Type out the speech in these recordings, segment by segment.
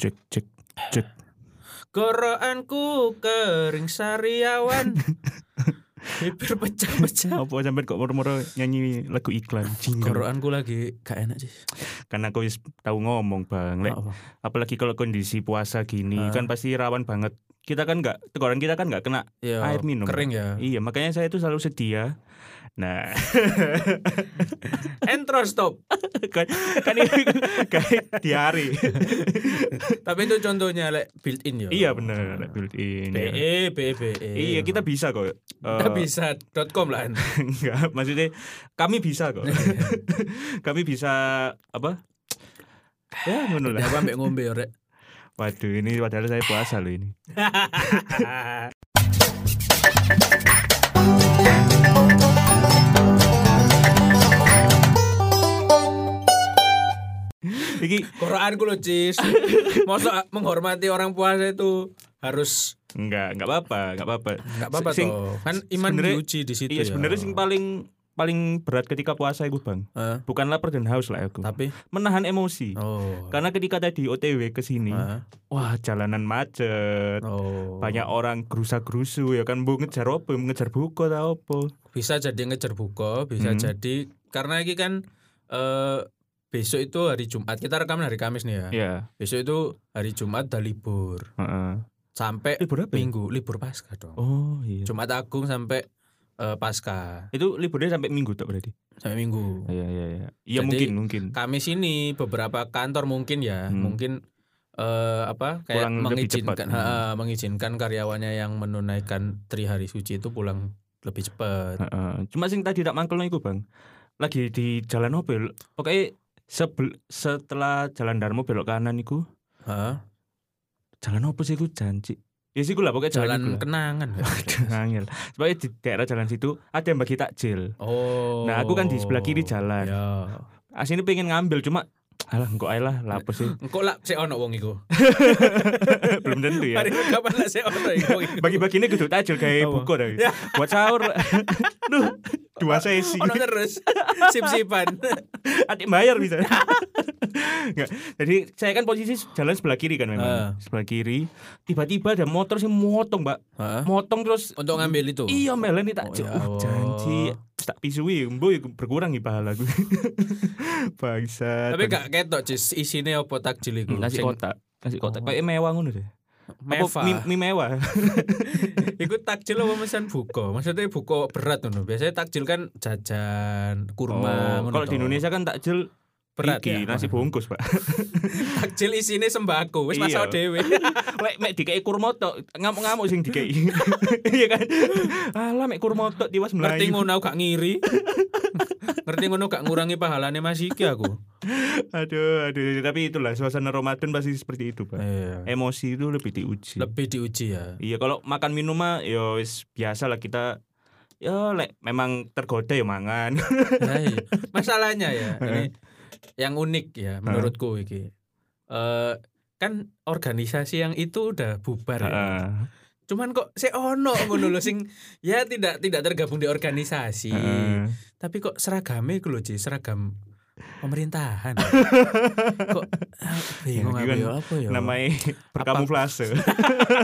Cek cek cek. Koroanku kering sariawan. Bibir pecah-pecah. Apa sampai kok moro-moro nyanyi lagu iklan jingle. Koroanku lagi gak enak sih. Karena aku wis tahu ngomong Bang. Lek, Apa? apalagi kalau kondisi puasa gini Ah. kan pasti rawan banget. Kita kan nggak teguran kita kan nggak kena Ya, air minum. Kering ya. Iya, makanya saya itu selalu sedia. Nah, Entro stop. kan, kan ini kayak diare. Tapi itu contohnya lek built in ya. iya bener, built in. ya. BE, BE, BE. Iya, kita bisa kok. Kita bisa .com lah. Enggak, maksudnya kami bisa kok. kami bisa apa? Ya, ngono Ya lah. apa ambek ngombe ya, Rek. Waduh, ini padahal saya puasa loh ini. Iki Quranku lo cis. Masa menghormati orang puasa itu harus enggak, enggak apa-apa, enggak apa-apa. nggak apa-apa Sing- toh. Kan iman diuji di situ Iya, ya. sebenarnya sing paling paling berat ketika puasa itu, Bang. Eh, Bukan lapar dan haus lah aku. tapi Menahan emosi. oh. Karena ketika tadi OTW ke sini, Ah, wah jalanan macet. oh. banyak orang gerusa-gerusu ya kan bu ngejar apa ngejar buku atau apa bisa jadi ngejar buka, bisa Hmm. jadi karena ini kan eh besok itu hari Jumat. Kita rekaman hari Kamis nih ya. ya Besok itu hari Jumat udah libur. heeh. Sampai libur apa ya? minggu libur Paskah dong. oh iya Jumat Agung sampai eh, Paskah itu liburnya sampai minggu tak berarti sampai minggu. iya iya iya iya mungkin mungkin Kamis ini beberapa kantor mungkin ya, Hmm. mungkin eh apa kayak Pulang lebih mengizinkan cepat. ha, mengizinkan karyawannya yang menunaikan tri hari suci itu pulang lebih cepat. Heeh. cuma sing tadi tak mangkel itu bang lagi di jalan ya? pokoknya sebel, setelah jalan Darmo belok kanan itu Hah? jalan apa sih itu janji ya sih lah pokoknya jalan, Jalan iku kenangan. Angel. Sebagai di daerah jalan situ ada yang bagi takjil. Oh. Nah, aku kan di sebelah kiri jalan. Ya. Asini pengen ngambil cuma alah engko ae lah, lah apa sih? Engko lah sik ono wong iku. Belum tentu ya. Hari kapan lah sik ono iku. Bagi-bagi ini kudu takjil kayak buku dah. Ya. Buat sahur. Duh, dua sesi. Ono terus. Sip-sipan. Adik bayar bisa. Jadi saya kan posisi jalan sebelah kiri kan memang. Ah. Sebelah kiri. Tiba-tiba ada motor sih motong, Mbak. Hah? Motong terus Untuk ngambil itu. Iya melen ini Oh, ya Uh, janji tak pisui, mbo berkurang nih pahala gue. Bangsa. Tapi gak ketok cis isine apa takjil iku. ngasih Sing kotak. Ngasih kotak Oh. kayak mewah ngono deh. Mewah. mie, mie mewah. Iku takjil apa mesan buko? Maksudnya buko berat ngono. Biasanya takjil kan jajan, kurma Oh, kalau di. Indonesia kan takjil berat iki, ya. nasi bungkus, Pak. takjil isine sembako, wis Iya. masak dhewe. Lek mek dikei kurma tok, ngamuk-ngamuk sing dikei. Iya kan? Alah mek kurma tok tiwas Ngerti melayu. ngono aku gak ngiri. Ngerti ngono gak ngurangi pahalane Mas iki aku. Aduh, aduh, tapi itulah suasana Ramadan pasti seperti itu, Pak. Iya. Emosi itu lebih diuji. Lebih diuji ya. Iya, kalau makan minum mah ya wis biasa lah kita ya lek memang tergoda ya mangan. Nah, iya. Masalahnya ya, ini yang unik ya menurutku iki. Eh kan organisasi yang itu udah bubar ya. Cuman kok se ono ngono lho sing ya tidak tidak tergabung di organisasi. Heeh. Tapi kok seragamnya iku lho, seragam pemerintahan. kok ah, bingung Ya, apa kan ya apa ya? Namanya berkamuflase.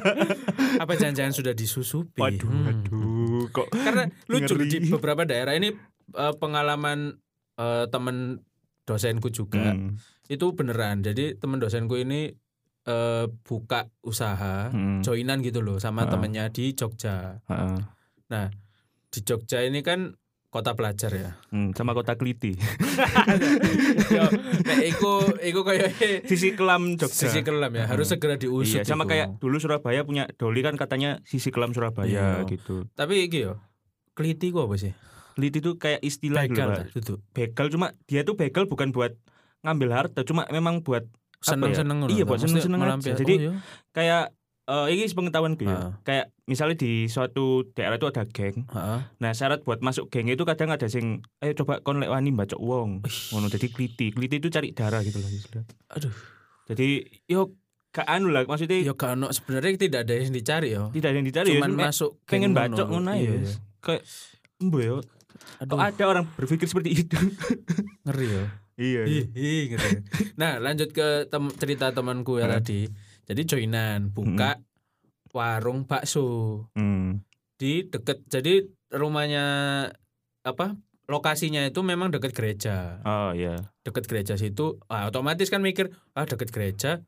apa jangan-jangan sudah disusupi? Waduh, Hmm. waduh, kok Karena lucu Ngeri. di beberapa daerah ini eh, pengalaman eh, temen dosenku juga Hmm. itu beneran. Jadi temen dosenku ini eh, buka usaha Hmm. joinan gitu loh sama Ah. temennya di Jogja. Heeh. Di Jogja ini kan kota pelajar ya. Hmm, sama kota. Yo, nek iku iku koyo Sisi kelam Jogja. sisi kelam ya, harus segera diusut. Iya, sama iku. kayak dulu Surabaya punya Doli kan katanya sisi kelam Surabaya Iya. gitu. Tapi iki yo, kliti ku apa sih? Kliti itu kayak istilah gitu, Begal? Duduk. Begal cuma dia tuh begal bukan buat ngambil harta, cuma memang buat Seneng-seneng ngono Iya, buat seneng-seneng aja. Jadi, Oh, iya. kayak eh ini pengetahuan gue ya. Ah. Kayak misalnya di suatu daerah itu ada geng. Heeh. Nah, syarat buat masuk geng itu kadang ada sing ayo coba kon lek wani mbacok wong. Ngono jadi kliti. Kliti itu cari darah gitu loh. Aduh. Jadi yo gak anu lah maksudnya Yo gak ono sebenarnya tidak ada yang dicari yo. tidak ada yang dicari ya Cuman cuma masuk pengen bacok ngono iya. Kayak embo yo. Aduh, Kok ada orang berpikir seperti itu? ngeri yo. Iya. Hi, hi, gitu. Nah, lanjut ke tem- cerita temanku ya tadi. Jadi joinan buka warung bakso Hmm. di deket jadi rumahnya apa lokasinya itu memang deket gereja Oh iya. deket gereja situ ah, otomatis kan mikir ah deket gereja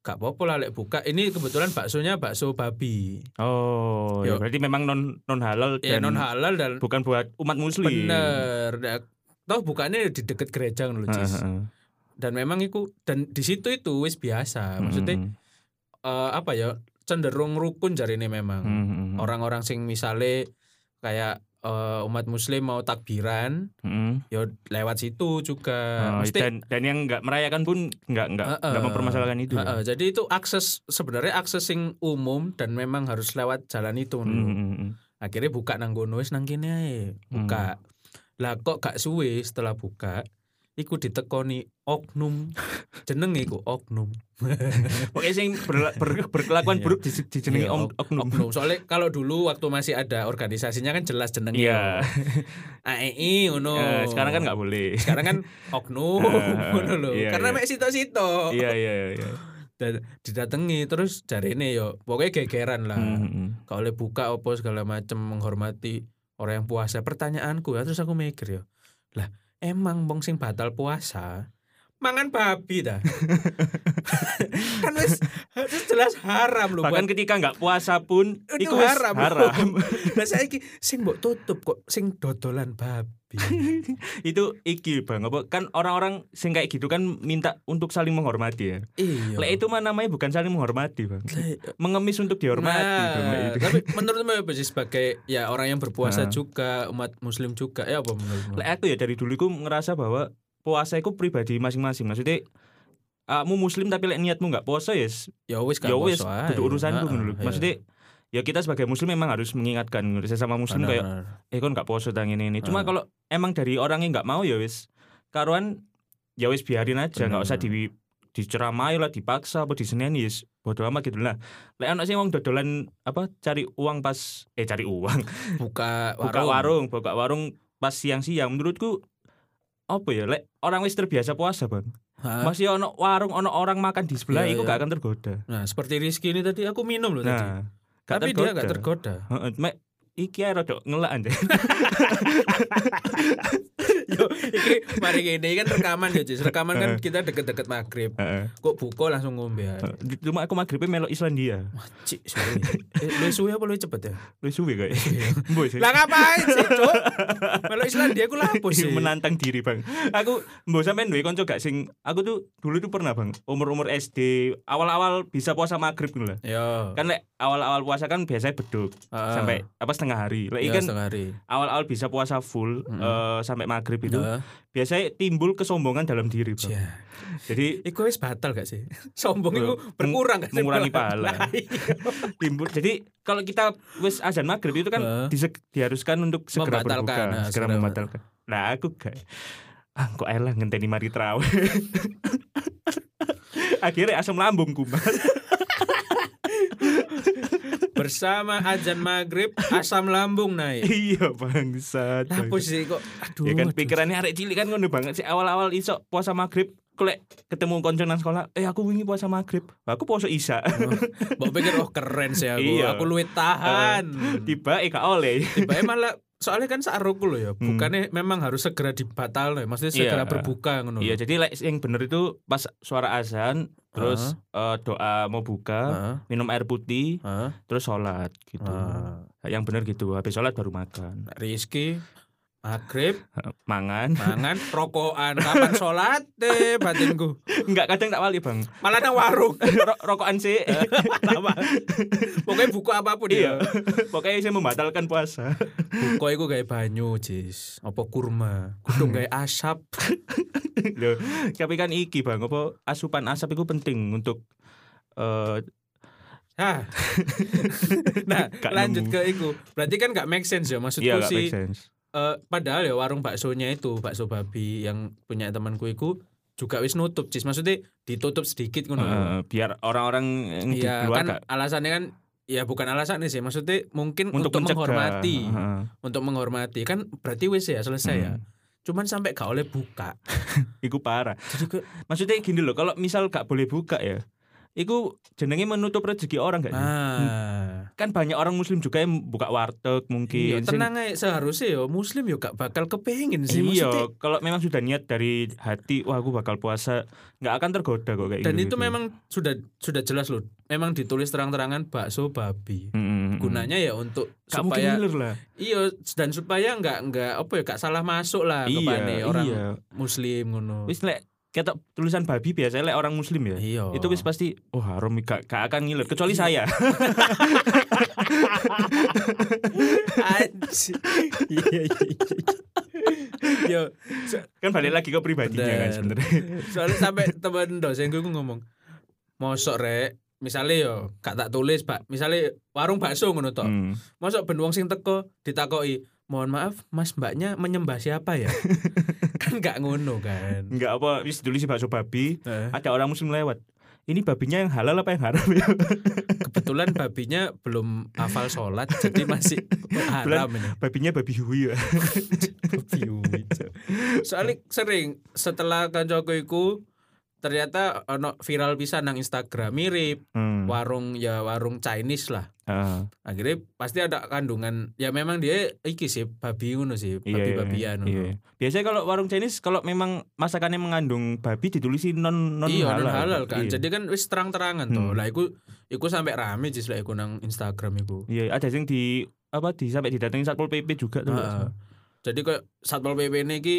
gak apa-apa lah lek buka ini kebetulan baksonya bakso babi Oh, ya Yo. berarti memang non non halal ya dan non halal dan bukan buat umat muslim. bener Nah, toh bukannya di deket gereja Heeh, Cis. heeh. dan memang itu dan di situ itu wis biasa maksudnya Mm, eh, apa ya cenderung rukun jari ini memang mm, mm, mm. orang-orang sing misale kayak eh, umat muslim mau takbiran Mm. ya lewat situ juga Oh, mesti dan dan yang nggak merayakan pun nggak nggak Heeh. nggak mempermasalahkan itu. ya? Heeh, jadi itu akses sebenarnya akses sing umum dan memang harus lewat jalan itu Mm, ngono. mm, mm, mm. akhirnya buka nang wis nang kene buka lah kok gak suwe setelah buka iku ditekoni oknum jeneng iku oknum Pokoknya sing ber- berkelakuan Iya. buruk di dijenengi Iya, om- ok- oknum. oknum soalnya kalau dulu waktu masih ada organisasinya kan jelas jenengnya Iya. AEI ngono Eh, sekarang kan nggak boleh. sekarang kan oknum ngono lho iya, karena iya. mek sito-sito Iya iya iya. dan didatangi terus jarine yo pokoknya gegeran lah Mm, mm, mm. kalau boleh buka opo segala macam menghormati orang yang puasa pertanyaanku ya terus aku mikir ya lah emang wong sing batal puasa mangan babi dah kan wis jelas haram lho Bahkan buat ketika nggak puasa pun itu haram haram. lah saiki sing mbok tutup kok sing dodolan babi itu iki bang apa kan orang-orang sing kayak gitu kan minta untuk saling menghormati ya iya Lek itu mah namanya bukan saling menghormati bang Lah, mengemis untuk dihormati Nah, Bang, lek itu. tapi menurutmu apa sih sebagai ya orang yang berpuasa Nah. juga umat muslim juga ya apa menurutmu? Lek aku ya dari dulu aku ngerasa bahwa puasa itu pribadi masing-masing maksudnya kamu muslim tapi lek niatmu nggak puasa ya s- Ya wis ya gak wis urusanku Heeh, ngono lho. iya. maksudnya ya kita sebagai muslim memang harus mengingatkan ngono. sesama muslim Benar, kayak benar. eh kon nggak puasa tang ini ini cuma kalau emang dari orang yang nggak mau ya wis karuan ya wis biarin aja nggak usah di diceramai lah dipaksa apa diseneni yes bodo amat gitu lah lek anak sih wong dodolan apa cari uang pas eh cari uang buka warung. buka warung buka warung pas siang-siang menurutku apa ya lek orang wis terbiasa puasa bang Hah? masih ono warung ono orang makan di sebelah Iya, itu iya. gak akan tergoda Nah, seperti Rizky ini tadi aku minum loh tadi. nah gak Tapi dia gak tergoda. Iki ae rada ngelak aja Yo, iki mari gini kan rekaman ya, Cis. Rekaman kan kita deket-deket maghrib. Kok buka langsung ngombe cuma aku maghribnya melok Islandia Cik, sorry. Eh, lu suwe apa lu cepet ya? lu suwe kayak Mbok sih Lah ngapain sih, Cuk? Melo Islandia aku lapo sih? menantang diri bang aku mbok sampean duwe kanca gak sing aku tuh dulu tuh pernah bang umur-umur SD awal-awal bisa puasa maghrib ngono lah Yo. kan lek awal-awal puasa kan biasanya beduk sampai apa setengah hari lek Ya, kan setengah hari. awal-awal bisa puasa full Mm-mm. eh, sampai maghrib itu biasanya timbul kesombongan dalam diri bang Cia. jadi Iku wis batal gak sih? Sombong iku berkurang gak sih? mengurangi pahala. Iya. timbul jadi kalau kita wis azan maghrib itu kan disek- diharuskan untuk segera Membatalkan, berbuka nah, segera segera- membatalkan nah aku gak ah kok elah ngenteni mari terawih akhirnya asam lambung kumat Bersama azan maghrib asam lambung naik. iya bangsat Lah apa sih kok aduh. ya kan aduh. pikirannya arek cilik kan ngono banget sih awal-awal iso puasa maghrib kolek ketemu konco nang sekolah eh aku wingi puasa maghrib aku puasa isya Mbok pikir oh keren sih aku. Iya. Aku luwih tahan. tiba eh gak oleh Tiba malah soalnya kan saruku loh ya. Hmm. Bukannya memang harus segera dibatal loh. Maksudnya Iya. segera berbuka ngono. Iya jadi like, yang bener itu pas suara azan terus eh, doa mau buka Heeh. minum air putih Heeh. terus sholat gitu Ah. yang bener gitu habis sholat baru makan Rizky maghrib. Mangan. Mangan rokokan. Kapan sholat deh batinku? Enggak kadang tak wali bang. Malah nang warung. Ro- rokokan sih. Apa? pokoknya buku apa pun iya. ya. Pokoknya saya membatalkan puasa. Buku iku gawe banyu cis apa kurma? Kudu gawe asap. Loh, tapi kan iki bang apa asupan asap itu penting untuk eh Hah. nah Gak lanjut nemu. ke iku. Berarti kan gak make sense ya maksudku gak sih eh, padahal ya warung baksonya itu bakso babi yang punya temanku iku juga wis nutup cis maksudnya ditutup sedikit ngono lho. Eh, biar orang-orang yang di Iya luar kan gak- alasannya kan ya bukan alasannya sih maksudnya mungkin untuk, untuk, mencegah. menghormati Heeh. untuk menghormati kan berarti wis ya selesai ya Hmm. cuman sampai gak oleh buka. Iku parah. Jadi Maksudnya gini loh, kalau misal gak boleh buka ya, iku jenenge menutup rezeki orang gak ah. Kan banyak orang muslim juga yang buka warteg Iya, mungkin. Sing- tenang aja seharusnya yo muslim yo gak bakal kepengin sih Iya, kalau memang sudah niat dari hati, wah aku bakal puasa, nggak akan tergoda kok kayak Dan gitu. itu memang sudah sudah jelas loh. Memang ditulis terang-terangan bakso babi. Gunanya ya untuk Gak supaya lah. iya dan supaya nggak nggak apa ya gak salah masuk lah Iya, kepane orang iya. muslim ngono. Wis lek ketok tulisan babi biasanya lek orang muslim ya. Iya. Itu wis pasti oh haram gak, gak akan ngiler kecuali saya. Anjir. Iya iya iya. Yo, so- kan balik lagi ke pribadinya kan Bener. sebenarnya. soalnya sampai temen dosen gue ngomong, mosok rek, misalnya yo gak tak tulis pak, misalnya warung bakso ngono tok, Hmm. mosok ben wong sing teko ditakoki, mohon maaf mas mbaknya menyembah siapa ya? kan gak ngono kan. Enggak apa wis tulis bakso babi, Eh, ada orang muslim lewat. Ini babinya yang halal apa yang haram ya? kebetulan babinya belum hafal sholat, jadi masih haram ini. babinya babi hui ya. Babi hijau. Soalnya sering setelah kancaku iku ternyata ono viral bisa nang Instagram mirip Hmm. warung ya warung Chinese lah. Ah, Akhirnya pasti ada kandungan ya memang dia iki sih babi ngono sih, iya, babi-babian ngono. iya. Biasanya kalau warung Chinese kalau memang masakannya mengandung babi ditulisin non non iya halal. non halal kan. Iya. Jadi kan wis terang-terangan tuh. Hmm. Lah iku iku sampai rame jis lah iku nang Instagram iku. Iya, ada yang di apa di sampai didatangi satpol pp juga tuh. Heeh. Jadi kayak Satpol PP ini ki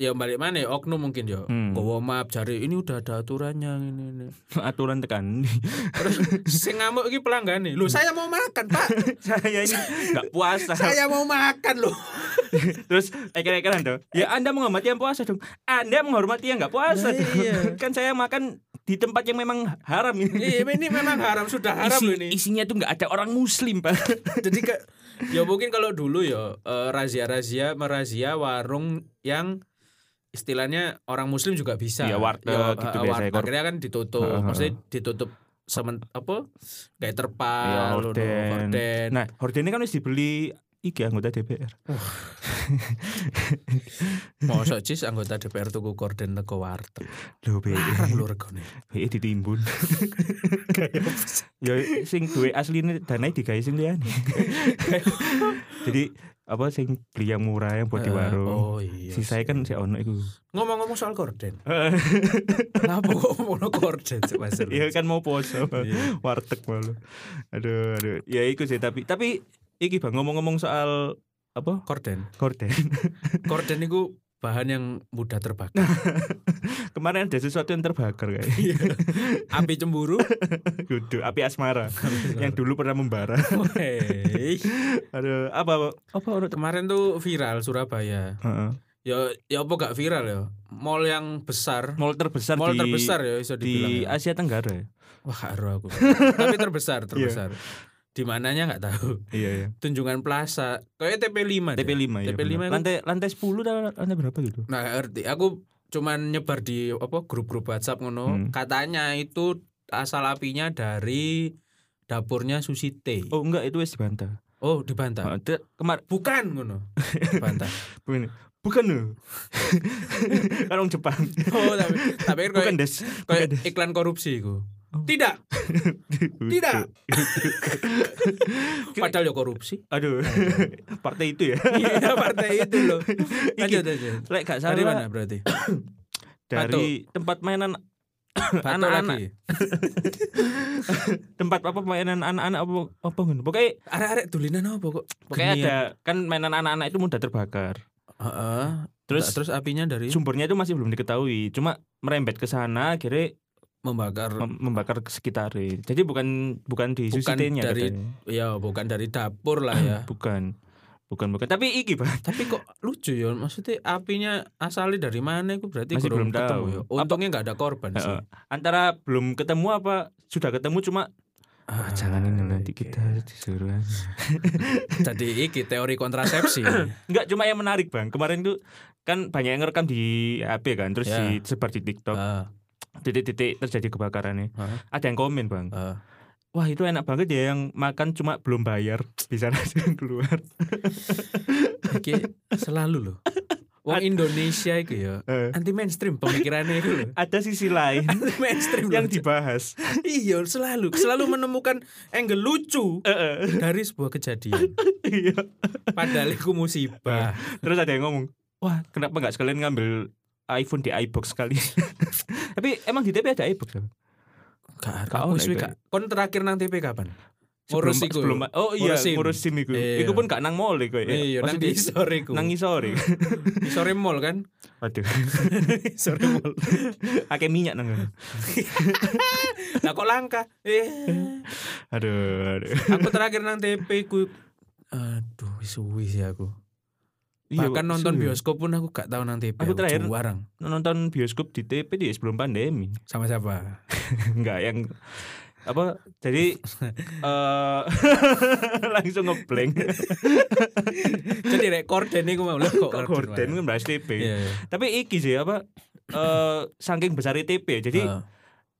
ya balik mana ya oknum mungkin ya. Hmm. Gowo map cari ini udah ada aturannya ini ini. Aturan tekan. Terus sing ngamuk iki pelanggan nih. Loh, saya mau makan, Pak. saya ini nggak puasa. saya mau makan loh. Terus eker-ekeran tuh. Ya Anda menghormati yang puasa dong. Anda menghormati yang nggak puasa. Nah, iya. kan saya makan di tempat yang memang haram ini. Iya, ini memang haram sudah haram Isi- loh ini. Isinya tuh nggak ada orang muslim, Pak. Jadi ke ya mungkin kalau dulu ya eh, razia-razia merazia warung yang istilahnya orang muslim juga bisa. Iya, warteg Ya, gitu eh, biasanya. war- Akhirnya kan ditutup. Heeh, heeh. Maksudnya ditutup semen apa? Kayak terpal, ngono, horden. horden. Nah, horden ini kan harus dibeli iki anggota DPR. Mosok cis anggota DPR tuku korden teko warteg. Loh, BE. Lho regane. BE ditimbun. ya sing duwe asline danae digawe sing liyane. Jadi apa sing beli yang murah yang buat di Eh, warung. Oh iya. Sisanya kan si ono iku. Ngomong-ngomong soal korden. Kenapa kok ngomong korden sih Mas? Iya kan mau poso. Iya. Warteg malu. Aduh, aduh. Ya iku sih tapi tapi iki Bang ngomong-ngomong soal apa? Korden. Korden. Korden itu bahan yang mudah terbakar. Kemarin ada sesuatu yang terbakar kayak. Api cemburu. Kudu api asmara yang dulu pernah membara. Wey. Aduh, apa apa Kemarin tuh viral Surabaya. Heeh. Ya ya apa gak viral ya? Mall yang besar. Mall terbesar Mall di terbesar ya bisa dibilang. di ya. Asia Tenggara. Wah, karo aku. Tapi terbesar, terbesar. Di mananya nggak tahu. Iya iya. Tunjungan Plaza. Kayak TP5 deh. TP5 ya. TP5 benar. itu- lantai lantai 10 dan lantai berapa gitu? Nah, ngerti. Aku cuman nyebar di apa grup-grup WhatsApp ngono. Hmm. Katanya itu asal apinya dari dapurnya Susi T. Oh enggak itu wis dibantah. Oh, dibantah. Te- kemar Bukan ngono. Dibantah. bukan bukan loh. kan orang Jepang. Oh, tapi tapi kan Bukan kayak des. kayak Bukan des. iklan korupsi iku. Oh. Tidak, tidak. Padahal ya korupsi. Aduh. Partai itu ya. Iya, partai itu loh. Lanjut aja. Lek gak Dari salah mana berarti? dari tempat mainan Anak-anak. tempat apa mainan anak-anak apa apa ngono. Pokoknya Arek-arek tulinan apa kok? pokoknya Genian. ada kan mainan anak-anak itu mudah terbakar. Heeh. Terus terus apinya dari sumbernya itu masih belum diketahui. Cuma merembet ke sana akhirnya membakar mem- membakar sekitarnya. Jadi bukan bukan di Bukan susitenya dari- katanya. ya bukan dari dapur lah ya. bukan. Bukan bukan. Tapi iki, Pak. Tapi kok lucu ya, maksudnya apinya asalnya dari mana itu berarti Masih belum tahu. ketemu ya. Untungnya nggak ada korban sih. Antara belum ketemu apa sudah ketemu cuma Ah, "Wah, jangan ini nanti oke. kita disuruh aja." Jadi iki teori kontrasepsi. Enggak cuma yang menarik, Bang. Kemarin tuh kan banyak yang ngerekam di HP kan, terus Ya. disebar di TikTok. Ah, Titik-titik terjadi kebakarannya. ah, Ada yang komen, Bang. ah. Wah, itu enak banget ya yang makan cuma belum bayar, bisa langsung keluar. Iki selalu loh. Wong Indonesia iku ya Eh, anti mainstream pemikirannya itu loh. ada sisi lain Anti mainstream yang dibahas. Iya, selalu selalu menemukan angle lucu Heeh. dari sebuah kejadian. Iya. Padahal itu musibah. Terus ada yang ngomong, wah kenapa nggak sekalian ngambil iPhone di iBox sekali? Tapi emang di TP ada ya? Gak, Gak iku. gak. Kon terakhir nang TP kapan? Sebelum, Ngurus iku. sebelum oh iya Ngurus SIM. iku. Iya. Iku pun gak nang mall iku ya. Iya, nang ngisor iku. nang ngisor iku. Di sore mall kan? Waduh, sore mall. akeh minyak nang. kono. Lah kok langka? Eh. Aduh, aduh. Aku terakhir nang TP ku aduh suwi sih aku. Iya, Bahkan nonton bioskop pun aku gak tahu nang TP. Aku terakhir- warang. nonton bioskop di TP di sebelum pandemi. Sama siapa? Enggak yang apa jadi eh langsung ngeblank Jadi rekor dan iku mau kok gorden kan bahas TP Iya. iya. tapi iki sih apa eh saking besar TP jadi Heeh.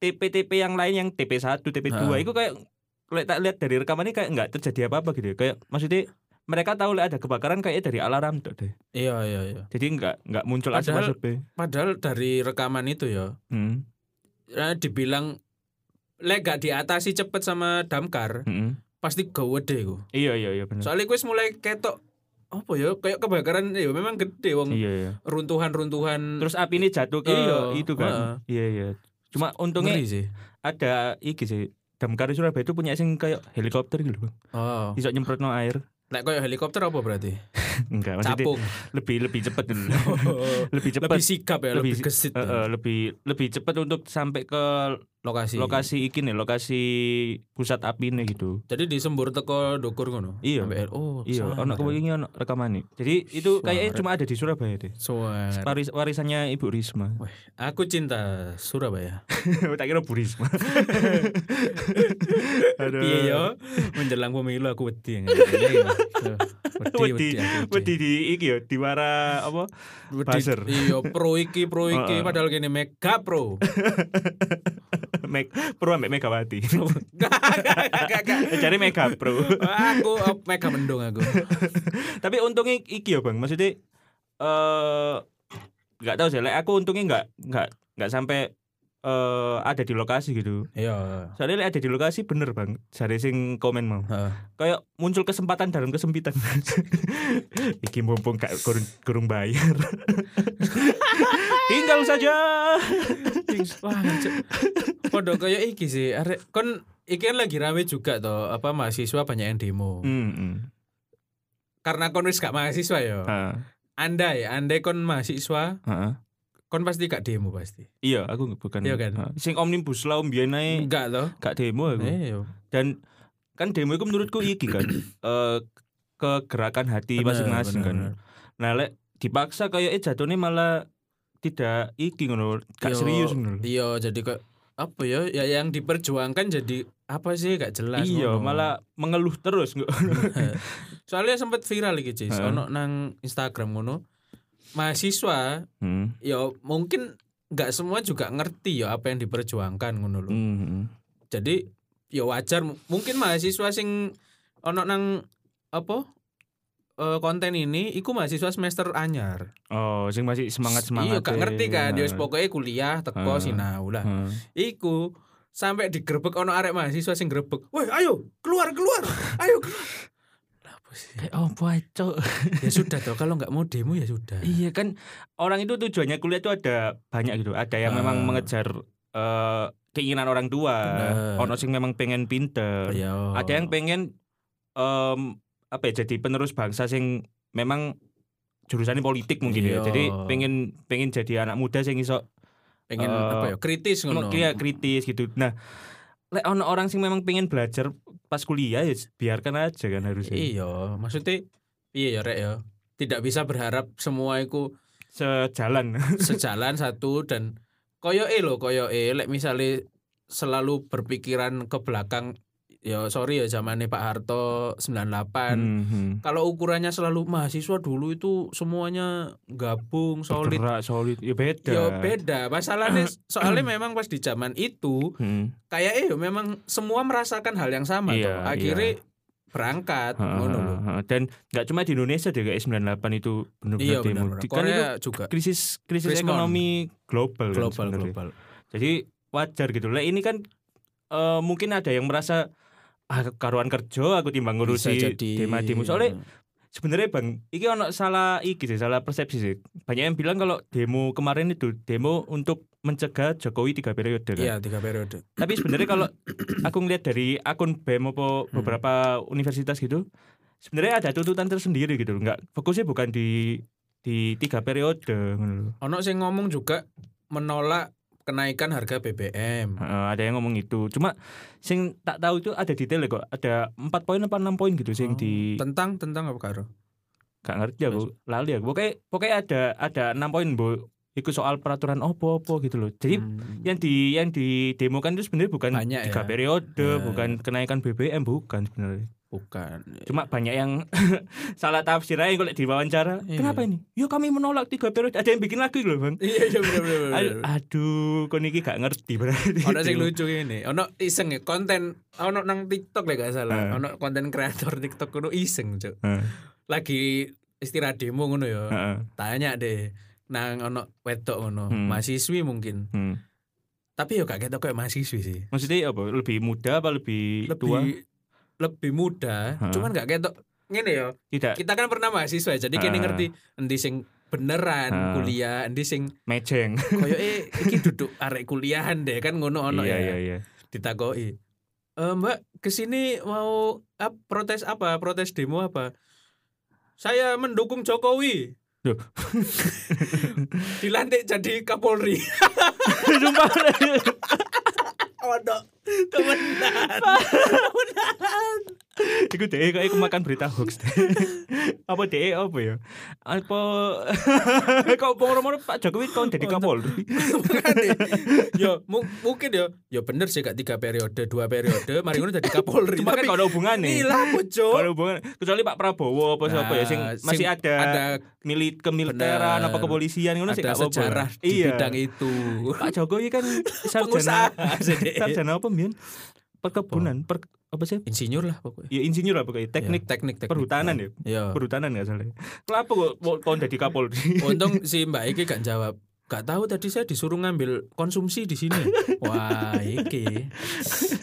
TP-TP yang lain yang TP1, TP2 Heeh. itu kayak lek tak lihat dari rekaman ini kayak nggak terjadi apa-apa gitu. ya. Kayak maksudnya mereka tahu lek ada kebakaran kayak dari alarm tuh deh. Iya iya iya. Jadi nggak nggak muncul Padahal- asap-asap. Padahal dari rekaman itu ya Hmm. eh, dibilang lek gak diatasi cepet sama damkar hmm. pasti gawede iku. Iya iya iya benar. Soalnya gue mulai ketok apa ya kayak kebakaran ya memang gede wong Iya iya. runtuhan-runtuhan Terus api ini jatuh ke Iya, itu kan. Iya iya. Cuma untungnya sih. ada iki sih. Damkar di Surabaya itu punya sing kayak helikopter gitu Bang. Oh. Bisa nyemprot no air. Lek kayak helikopter apa berarti? Enggak, maksudnya Capung. lebih lebih cepat dulu. lebih cepat. lebih sigap ya, lebih, Lebih- gesit ya. eh, lebih lebih cepat untuk sampai ke lokasi. lokasi iki nih, lokasi pusat api nih gitu. Jadi disembur teko dukur ngono. Iya. Sampai- oh, Iya, ono kan. kewingi ono rekaman nih. Jadi itu kayaknya cuma ada di Surabaya deh. Suara. Waris, warisannya Ibu Risma. Aku cinta Surabaya. tak kira Bu Risma. Aduh. Piye yo? Menjelang pemilu aku wedi. Wedi, Wedi, wedi di iki ya, diwara apa? Wedi. buzzer. Iya, pro iki, pro iki padahal gini mega pro. Meg, Pro ambek Megawati. Cari Mega Pro. Aku eh, mega mendung aku. Tapi untungnya iki ya, Bang. Maksudnya eh nggak tahu sih, like, aku untungnya nggak nggak nggak sampai eh ada di lokasi gitu. Iya. Soalnya ada di lokasi bener bang. Cari sing komen mau. Kayak muncul kesempatan dalam kesempitan. Iki mumpung gak kurung, kurung bayar. Tinggal saja. Wah. Podo kaya iki sih. Arek kon iki kan lagi rame juga toh, apa mahasiswa banyak yang demo. Hmm, hmm. Karena kon wis gak mahasiswa ya. Ha, Andai, andai kon mahasiswa, ha. kon pasti gak demo pasti. Iya, aku bukan. Iya kan? Ha. Sing omnibus law mbiyen ae Enggak toh? gak demo aku. Iya. Dan kan demo itu menurutku iki kan eh kegerakan hati masing-masing kan. Nah, lek dipaksa kayak eh jatuhnya malah tidak iki ngono, gak serius ngono. Iya, jadi kok apa ya? Ya yang diperjuangkan jadi apa sih gak jelas. Iya, ngono. malah mengeluh terus. Soalnya sempat viral iki, Cis. Ono nang Instagram ngono. Mahasiswa Hmm. ya mungkin nggak semua juga ngerti ya apa yang diperjuangkan ngono lho. Hmm. Jadi ya wajar mungkin mahasiswa sing ono nang apa eh, konten ini iku mahasiswa semester anyar. Oh, sing masih semangat semangat. Iya gak ngerti kan, dia wis pokoknya kuliah teko Heeh. sinau lah. Iku sampai digerebek ono arek mahasiswa sing grebek. Woi, ayo keluar keluar. Ayo. keluar." Oh cok. Ya sudah toh kalau nggak mau demo ya sudah. Iya kan orang itu tujuannya kuliah itu ada banyak gitu. Ada yang memang Ah. mengejar eh, keinginan orang tua. Bener. Ono sing memang pengen pinter. Ya. Ada yang pengen em, apa ya jadi penerus bangsa sing memang jurusannya politik mungkin ya. Iya. Jadi pengen pengen jadi anak muda sing iso pengen eh, apa ya kritis ngono. Kayak kritis gitu. Nah, lek ono orang sing memang pengen belajar pas kuliah ya biarkan aja kan harusnya. Iya, maksudnya iya ya rek ya. Tidak bisa berharap semua itu Sejalan. sejalan satu dan koyo e lo koyo e lek misalnya selalu berpikiran ke belakang ya sorry ya zamannya Pak Harto 98 Mhm. kalau ukurannya selalu mahasiswa dulu itu semuanya gabung solid Bergerak, solid. Ya beda. ya beda masalahnya soalnya memang pas di zaman itu Hmm. kayak eh memang semua merasakan hal yang sama Iya, toh. akhirnya berangkat Heeh, ngono lho. heeh. Dan nggak cuma di Indonesia deh kayak 98 itu benar-benar Iya demo. benar. Di- Kan itu juga krisis krisis Krisis ekonomi global kan global sebenarnya. global. Jadi wajar gitu. Lah ini kan eh, mungkin ada yang merasa ah karuan kerja aku timbang ngurusi jadi demo-demo. Soalnya sebenarnya bang, ini ono salah iki sih, salah persepsi sih. Banyak yang bilang kalau demo kemarin itu demo untuk mencegah Jokowi tiga periode kan. Iya tiga periode. Tapi sebenarnya kalau aku ngeliat dari akun BEM apa Hmm. beberapa universitas gitu, sebenarnya ada tuntutan tersendiri gitu. Enggak fokusnya bukan di di tiga periode. Ono sing ngomong juga menolak kenaikan harga BBM. Heeh, ada yang ngomong itu. Cuma sing tak tahu itu ada detail kok. Ada empat poin apa enam poin gitu sing Oh, di tentang tentang apa karo? gak ngerti aku lali aku. Pokoknya pokoknya ada ada enam poin bu. Iku soal peraturan opo-opo gitu loh. Jadi Hmm. yang di yang di demokan itu sebenarnya bukan Banyak tiga ya. periode, Ya. bukan kenaikan BBM bukan sebenarnya. Bukan. Cuma banyak yang salah tafsir aja kalau diwawancara. Iya. Kenapa ini? Ya kami menolak tiga periode. Ada yang bikin lagu loh bang. Iya iya bener. bener. Aduh, kok niki gak ngerti berarti. Ono sing lucu ini, ono iseng ya konten ono nang TikTok lah gak salah. Eh. Ono konten kreator TikTok kuno iseng, Cuk. Heeh, Lagi istirahat demo ngono ya. heeh, Tanya deh nang ono wedok ngono, Hmm. mahasiswi mungkin. hmm. Tapi yo gak ketok kayak mahasiswi sih. Maksudnya apa? Lebih muda apa lebih, tua? Lebih muda, Heeh. cuman gak ketok ngene ya. Tidak Kita kan pernah mahasiswa jadi kene Ah. ngerti endi sing beneran Ah. kuliah, endi sing mejeng. koyoke iki duduk arek kuliahan deh kan ngono ono iya ya. iya iya. ditakoki e, mbak ke sini mau ap, protes apa protes demo apa saya mendukung Jokowi Duh. dilantik jadi Kapolri Sumpah. oh no temenan Iku deh kayak aku makan berita hoax deh. apa deh apa ya? Apa kok moro-moro Pak Jokowi kau jadi Kapolri? Yo mu- mungkin yo yo bener sih gak tiga periode dua periode mari ngono jadi Kapolri Cuma kan ada hubungannya. Gila Gak Cuk. ada hubungan. Kecuali Pak Prabowo apa siapa ya sing Nah, masih ada, ada milit kemiliteran apa kepolisian ngono sih ada gak apa-apa. sejarah di Iya. bidang itu Pak Jokowi kan sarjana sarjana apa Mian? Perkebunan, per, apa sih? insinyur lah pokoknya Ya insinyur apa kayak teknik Ya, teknik, teknik. perhutanan ya? Iya. Perhutanan nggak salah. Kenapa kok mau kau jadi Kapolri? Untung si Mbak Iki gak jawab. Gak tahu tadi saya disuruh ngambil konsumsi di sini. Wah, iki.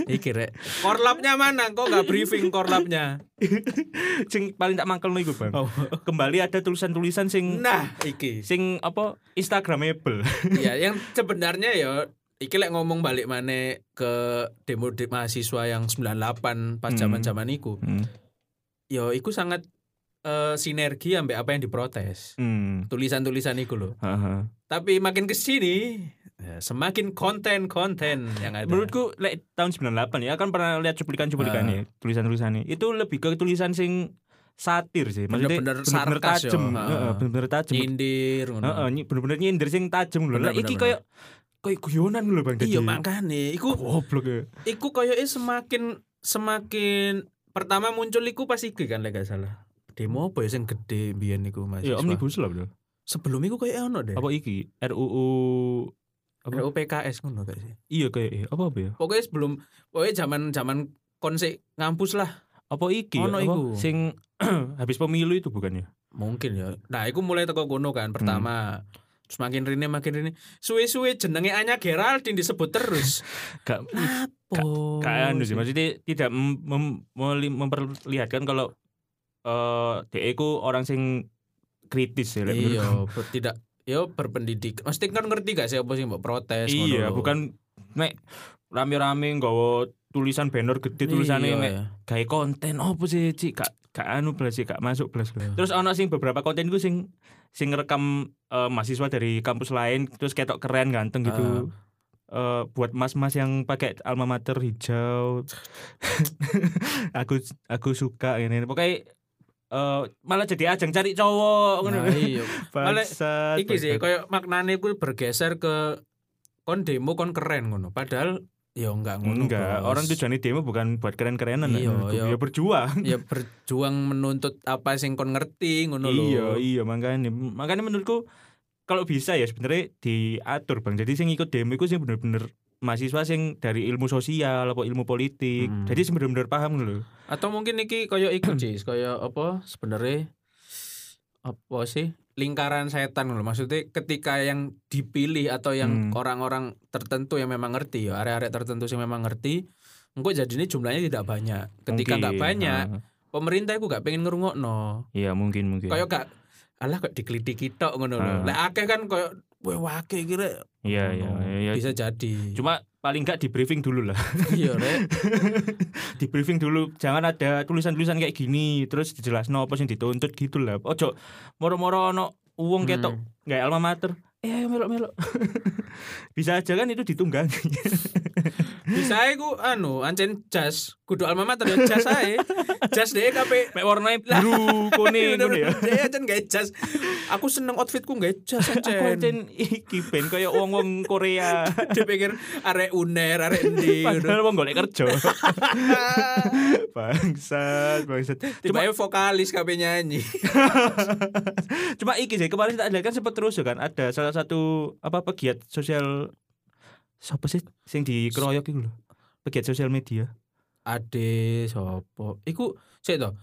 Iki rek. Korlapnya mana? Kok gak briefing korlapnya? sing paling tak mangkel iku, Bang. Oh. Kembali ada tulisan-tulisan sing Nah, iki. sing apa Instagramable. Iya, yang sebenarnya ya iki lek ngomong balik mana ke demo de mahasiswa yang 98 pas Hmm. zaman-zaman iku. Hmm. Ya iku sangat eh, sinergi ambek apa yang diprotes. Hmm. Tulisan-tulisan iku loh. Haha. Tapi makin ke sini ya, semakin konten-konten yang ada. Menurutku lek tahun 98 ya kan pernah lihat cuplikan-cuplikannya, tulisan-tulisannya. Itu lebih ke tulisan sing satir sih. Maksudnya Bener-bener ya. tajem. Heeh. Heeh, bener-bener tajem. nyindir bener-bener nyindir sing tajem lho. Bener, iki kayak kayak guyonan lho Bang. Iya makane iku goblok ya. iku koyoke semakin semakin pertama muncul iku pas iki kan lek gak salah. Demo apa ya sing gede biyen iku Mas? Ya omnibus law bro. Sebelum iku koyo ono deh. Apa iki? RUU apa? RUU PKS ngono kayak sih. Iya kayak eh, apa apa ya? Pokoknya sebelum pokoknya zaman-zaman konse ngampus lah Apa iki? Ono Apa? iku. Sing habis pemilu itu bukan ya? mungkin ya. Nah, iku mulai teko kono kan pertama. Terus makin rene makin rene. Suwe-suwe jenenge Anya Geraldine disebut terus. Gak Apa? kayak anu sih maksudnya tidak mem- mem- memperlihatkan kalau eh DE ku orang sing kritis ya lek menurutku. Iya, tidak yo berpendidik. Mesti kan ngerti gak sih apa sih mbok protes Iya, bukan nek rame-rame nggawa tulisan banner gede tulisannya Iya, nek iya. gawe konten apa sih Cik gak gak anu belas gak masuk belas. Iya. Terus ono sing beberapa konten itu sing sing rekam eh, mahasiswa dari kampus lain terus ketok keren ganteng gitu. Eh, buat mas-mas yang pakai alma mater hijau. aku aku suka ini. Pokoknya eh, malah jadi ajang cari cowok. Nah, iya. malah Iki sih koyo maknane ku bergeser ke kon demo kon keren ngono. Padahal ya enggak ngono. Enggak, Bos. orang tujuannya demo bukan buat keren-kerenan Iya, iya. ya berjuang. ya berjuang menuntut apa sing kon ngerti ngono lho. Iya, iya makanya makanya menurutku kalau bisa ya sebenarnya diatur Bang. Jadi sing ikut demo itu sih bener-bener mahasiswa sing dari ilmu sosial apa ilmu politik. Hmm. Jadi bener-bener paham lho. Atau mungkin iki koyo iku Cis, koyo apa sebenarnya apa sih lingkaran setan loh maksudnya ketika yang dipilih atau yang Hmm. orang-orang tertentu yang memang ngerti ya area-area tertentu yang memang ngerti engkau jadi ini jumlahnya tidak banyak ketika nggak banyak ah. pemerintah itu gak pengen ngerungokno Iya, mungkin mungkin. koyo gak alah kok dikelitiki tok ngono lho Ah. lek akeh kan koyo wah wake kira Iya, iya, ngono. iya. bisa jadi Cuma paling enggak di briefing dulu lah. iya rek di briefing dulu jangan ada tulisan-tulisan kayak gini terus dijelas apa sih dituntut gitu lah ojo moro-moro ono uang ketok Hmm. nggak alma mater eh ayo melok melok bisa aja kan itu ditunggangi. Bisa iku anu ancen jas. Kudu alma mater ya jas ae. Jas deh kabeh. Mek warnanya biru kuning ngono ya. Dia aja nggak jas. Aku seneng outfitku nggak jas aku aja. ancen iki ben kaya wong-wong Korea. Dia pikir arek uner, arek endi. padahal wong golek kerja. Bangsat bangsat. Cuma Tiba vokalis kabeh nyanyi. cuma iki sih kemarin tak lihat kan sempat terus ya kan? Ada salah satu apa pegiat sosial siapa sih sing dikeroyok itu loh pegiat sosial media Ade sopo. Iku sik to.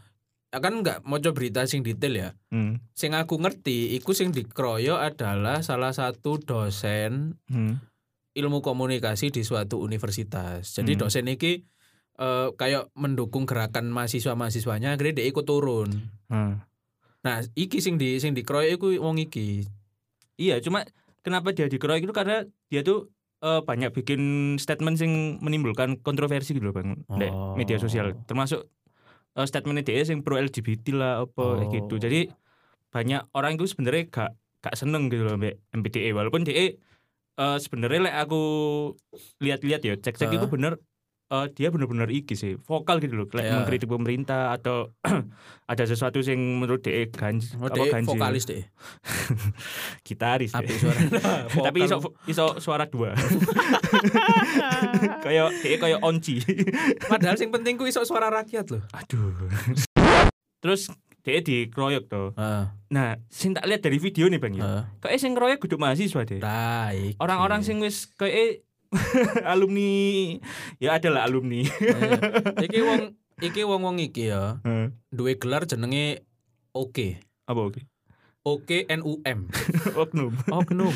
Kan nggak mau berita sing detail ya. hmm. Sing aku ngerti, iku sing dikeroyok adalah salah satu dosen Hmm. ilmu komunikasi di suatu universitas. Jadi Hmm. dosen iki eh, kayak mendukung gerakan mahasiswa-mahasiswanya akhirnya dia ikut turun. Hmm. Nah, iki sing di sing dikeroyok iku wong iki. Iya cuma kenapa dia dikeroyok itu karena dia tuh eh, banyak bikin statement sing menimbulkan kontroversi gitu loh bang di Oh. media sosial termasuk eh, statementnya dia sing pro LGBT lah apa gitu Oh. jadi banyak orang itu sebenarnya gak gak seneng gitu loh mbak MBTE walaupun dia eh, sebenarnya lek aku lihat-lihat ya cek-cek Ah. itu bener eh, dia bener-bener iki sih vokal gitu loh lek Ya. mengkritik pemerintah atau ada sesuatu yang menurut dia ganji Oh, apa dia ganjil vokalis deh. gitaris deh. Suara. tapi iso iso suara dua kayak dia kayak onci Padahal sing penting ku iso suara rakyat loh. aduh terus dia dikeroyok tuh Heeh. nah sing tak lihat dari video nih bang ya Heeh. kayak sing ngeroyok kudu mahasiswa deh Nah, orang-orang sing wis kayak alumni ya adalah alumni Eh, iki wong iki wong-wong iki ya Heeh. duwe gelar jenenge Oke. apa oke Oke NUM. oknum Oknum.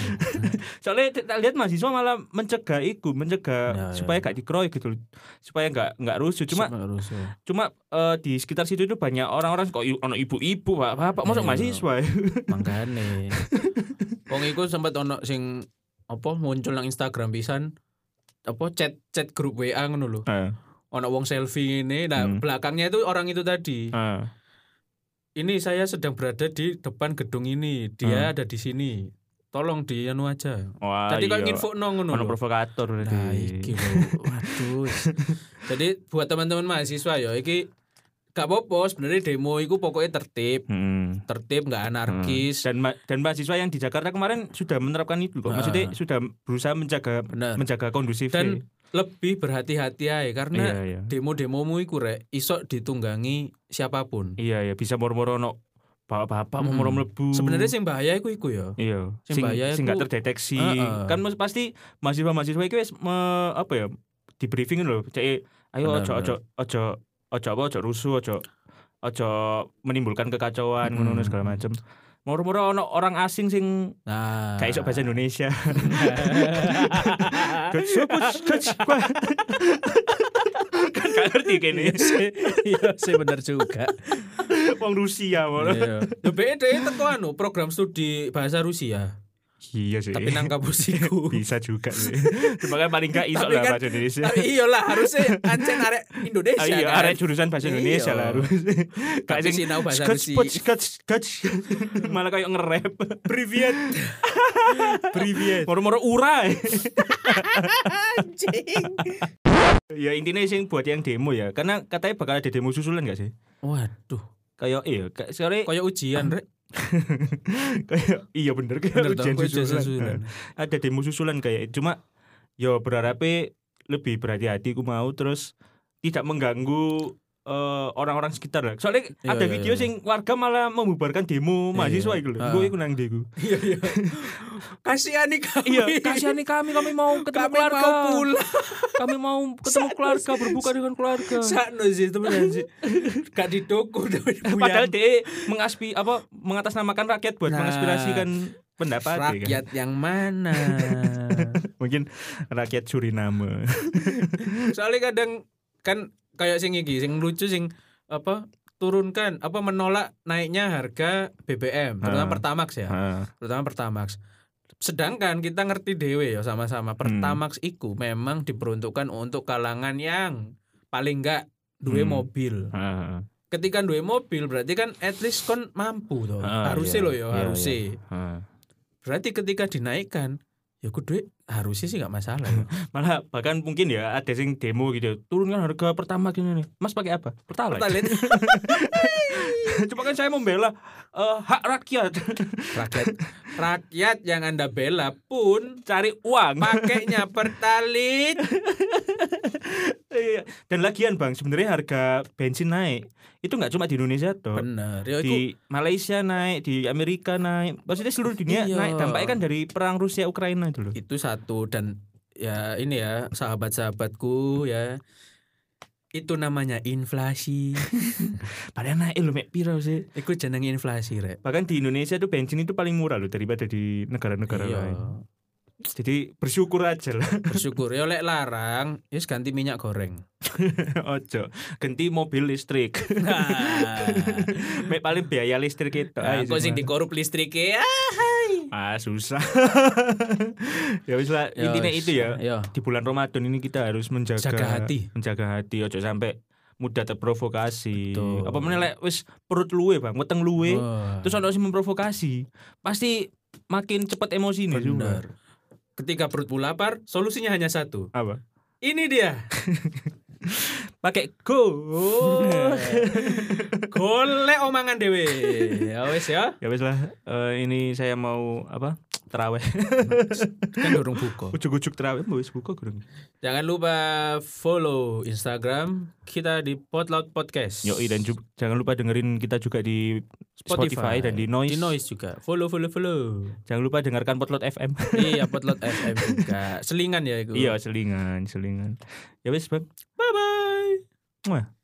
soalnya tak lihat mahasiswa malah mencegah iku mencegah Ya, ya. supaya gak dikeroyok gitu supaya gak nggak rusuh cuma Cuma rusuh. cuma eh, di sekitar situ itu banyak orang-orang kok ono ibu-ibu pak bapak masuk Iya. mahasiswa Mangkane. Wong iku sempat ono sing apa muncul nang Instagram pisan apa chat chat grup WA ngono lho. Heeh. Ono wong selfie ini nah Hmm. belakangnya itu orang itu tadi. Heeh. Ini saya sedang berada di depan gedung ini. Dia ada di sini. Tolong di anu aja. wah Tadi kok iya. info no ngono ono provokator Nah, iki lho. Waduh. Jadi buat teman-teman mahasiswa ya iki gak apa-apa sebenarnya demo itu pokoknya tertib, Hmm. tertib nggak anarkis. dan ma- dan mahasiswa yang di Jakarta kemarin sudah menerapkan itu kok maksudnya Ah. sudah berusaha menjaga Benar. menjaga kondusif Dan lebih berhati-hati aja karena iya iya demo-demomu iku rek iso ditunggangi siapa pun. iya iya bisa moro-moro no bapak-bapak mau moro mlebu Sebenarnya sing bahaya iku iku ya. iya sing sing bahaya sing iku- nggak terdeteksi Heeh. kan mas- pasti mahasiswa-mahasiswa itu wis apa ya di briefing loh cek ayo ojo ojo ojo ojo apa ojo rusuh ojo ojo menimbulkan kekacauan ngono Mm-mm. segala macam moro-moro ono orang asing sing Nah. gak iso bahasa Indonesia Coach, coach, kan gak ngerti kene Iya sih, iya bener juga. wong Rusia moro Iya. Ya beda teko anu program studi bahasa Rusia. Iya sih Tapi nang kampus iku. bisa juga sih cuma kan paling gak iso lah kan- bahasa Indonesia Tapi iyalah harusnya ancen arek Indonesia Ah, iya, kan. arek jurusan bahasa Indonesia Iya. lah harus. Tapi sing sinau bahasa Rusia. sketch, sketch. Malah kayak nge-rap. Privyet. Privyet. Moro-moro ura. Anjing. ya intinya sing buat yang demo ya. Karena katanya bakal ada demo susulan gak sih? Waduh, Kayak iya, kayak sore kayak ujian rek. kayak iya bener kayak Bener ujian toh, ujian susulan. susulan. Ada demo susulan kayak cuma yo berharapnya lebih berhati-hati ku mau terus tidak mengganggu eh, orang-orang sekitar lah. Soalnya Iya, ada iya, video iya. sing warga malah membubarkan demo mahasiswa iya. itu lho. Ah. Gue iku nang dheku. Iya iya. Kasihani kami. Iya, kasihani kami, kami mau ketemu Kami keluarga. mau pulang. Kami mau ketemu keluarga, berbuka dengan keluarga. Sakno sih temen sih. Gak didukung tapi Padahal buyang. dia mengaspi apa mengatasnamakan rakyat buat Nah, mengaspirasikan pendapat ya kan? rakyat yang mana? Mungkin rakyat Suriname. Soalnya kadang kan kayak sing iki sing lucu sing apa turunkan apa menolak naiknya harga BBM terutama. Pertamax ya Ah, terutama Pertamax sedangkan kita ngerti dewe ya sama-sama Hmm. Pertamax iku memang diperuntukkan untuk kalangan yang paling enggak duwe Hmm. mobil ah, ketika duwe mobil berarti kan at least kon mampu toh Ah, harusnya iya. loh ya Iya, harusnya ah. berarti ketika dinaikkan ya kudu harusnya sih nggak masalah ya. Malah bahkan mungkin ya ada sing demo gitu. Turunkan harga pertama gini nih. Mas pakai apa? Pertalite. Pertalite. Cuma kan saya membela eh, hak rakyat rakyat rakyat yang anda bela pun cari uang. pakainya pertalit Iya. Dan lagian Bang, sebenarnya harga bensin naik. Itu nggak cuma di Indonesia toh. bener ya Di Malaysia naik, di Amerika naik. Maksudnya seluruh dunia Iya. naik. Dampaknya kan dari perang Rusia Ukraina itu loh. itu satu dan ya ini ya sahabat-sahabatku ya itu namanya inflasi Padahal naik loh mek piro sih. itu jeneng inflasi rek Bahkan di Indonesia tuh bensin itu paling murah loh daripada di negara-negara iya lain. Jadi bersyukur aja lah. bersyukur ya lek larang yes ganti minyak goreng Ojo, ganti mobil listrik. nah, Mek paling biaya listrik itu. nah kok sing dikorup listrik ya Ah susah. ya wis lah intinya itu ya. ya Di bulan Ramadan ini kita harus menjaga Jaga hati. menjaga hati ojo sampai mudah terprovokasi. Betul. Apa meneh lek wis perut luwe, Bang, weteng luwe. Wah, Terus ono sing memprovokasi. Pasti makin cepat emosi nih bener ketika perutmu lapar solusinya hanya satu Apa? ini dia Pakai go. golek omangan dewe ya wes ya ya wis lah eh, ini saya mau apa? Terawih. kan dorong buka Ujuk-ujuk terawih mau wis buka. Jangan lupa follow Instagram kita di Potlout Podcast. Yoi dan ju- jangan lupa dengerin kita juga di Spotify, dan di Noise. Di Noise juga. Follow follow follow. Jangan lupa dengarkan Potlot FM. iya Potlout FM juga. Selingan ya itu. iya, selingan, selingan. Ya wis, Bang. Bye bye. Ué.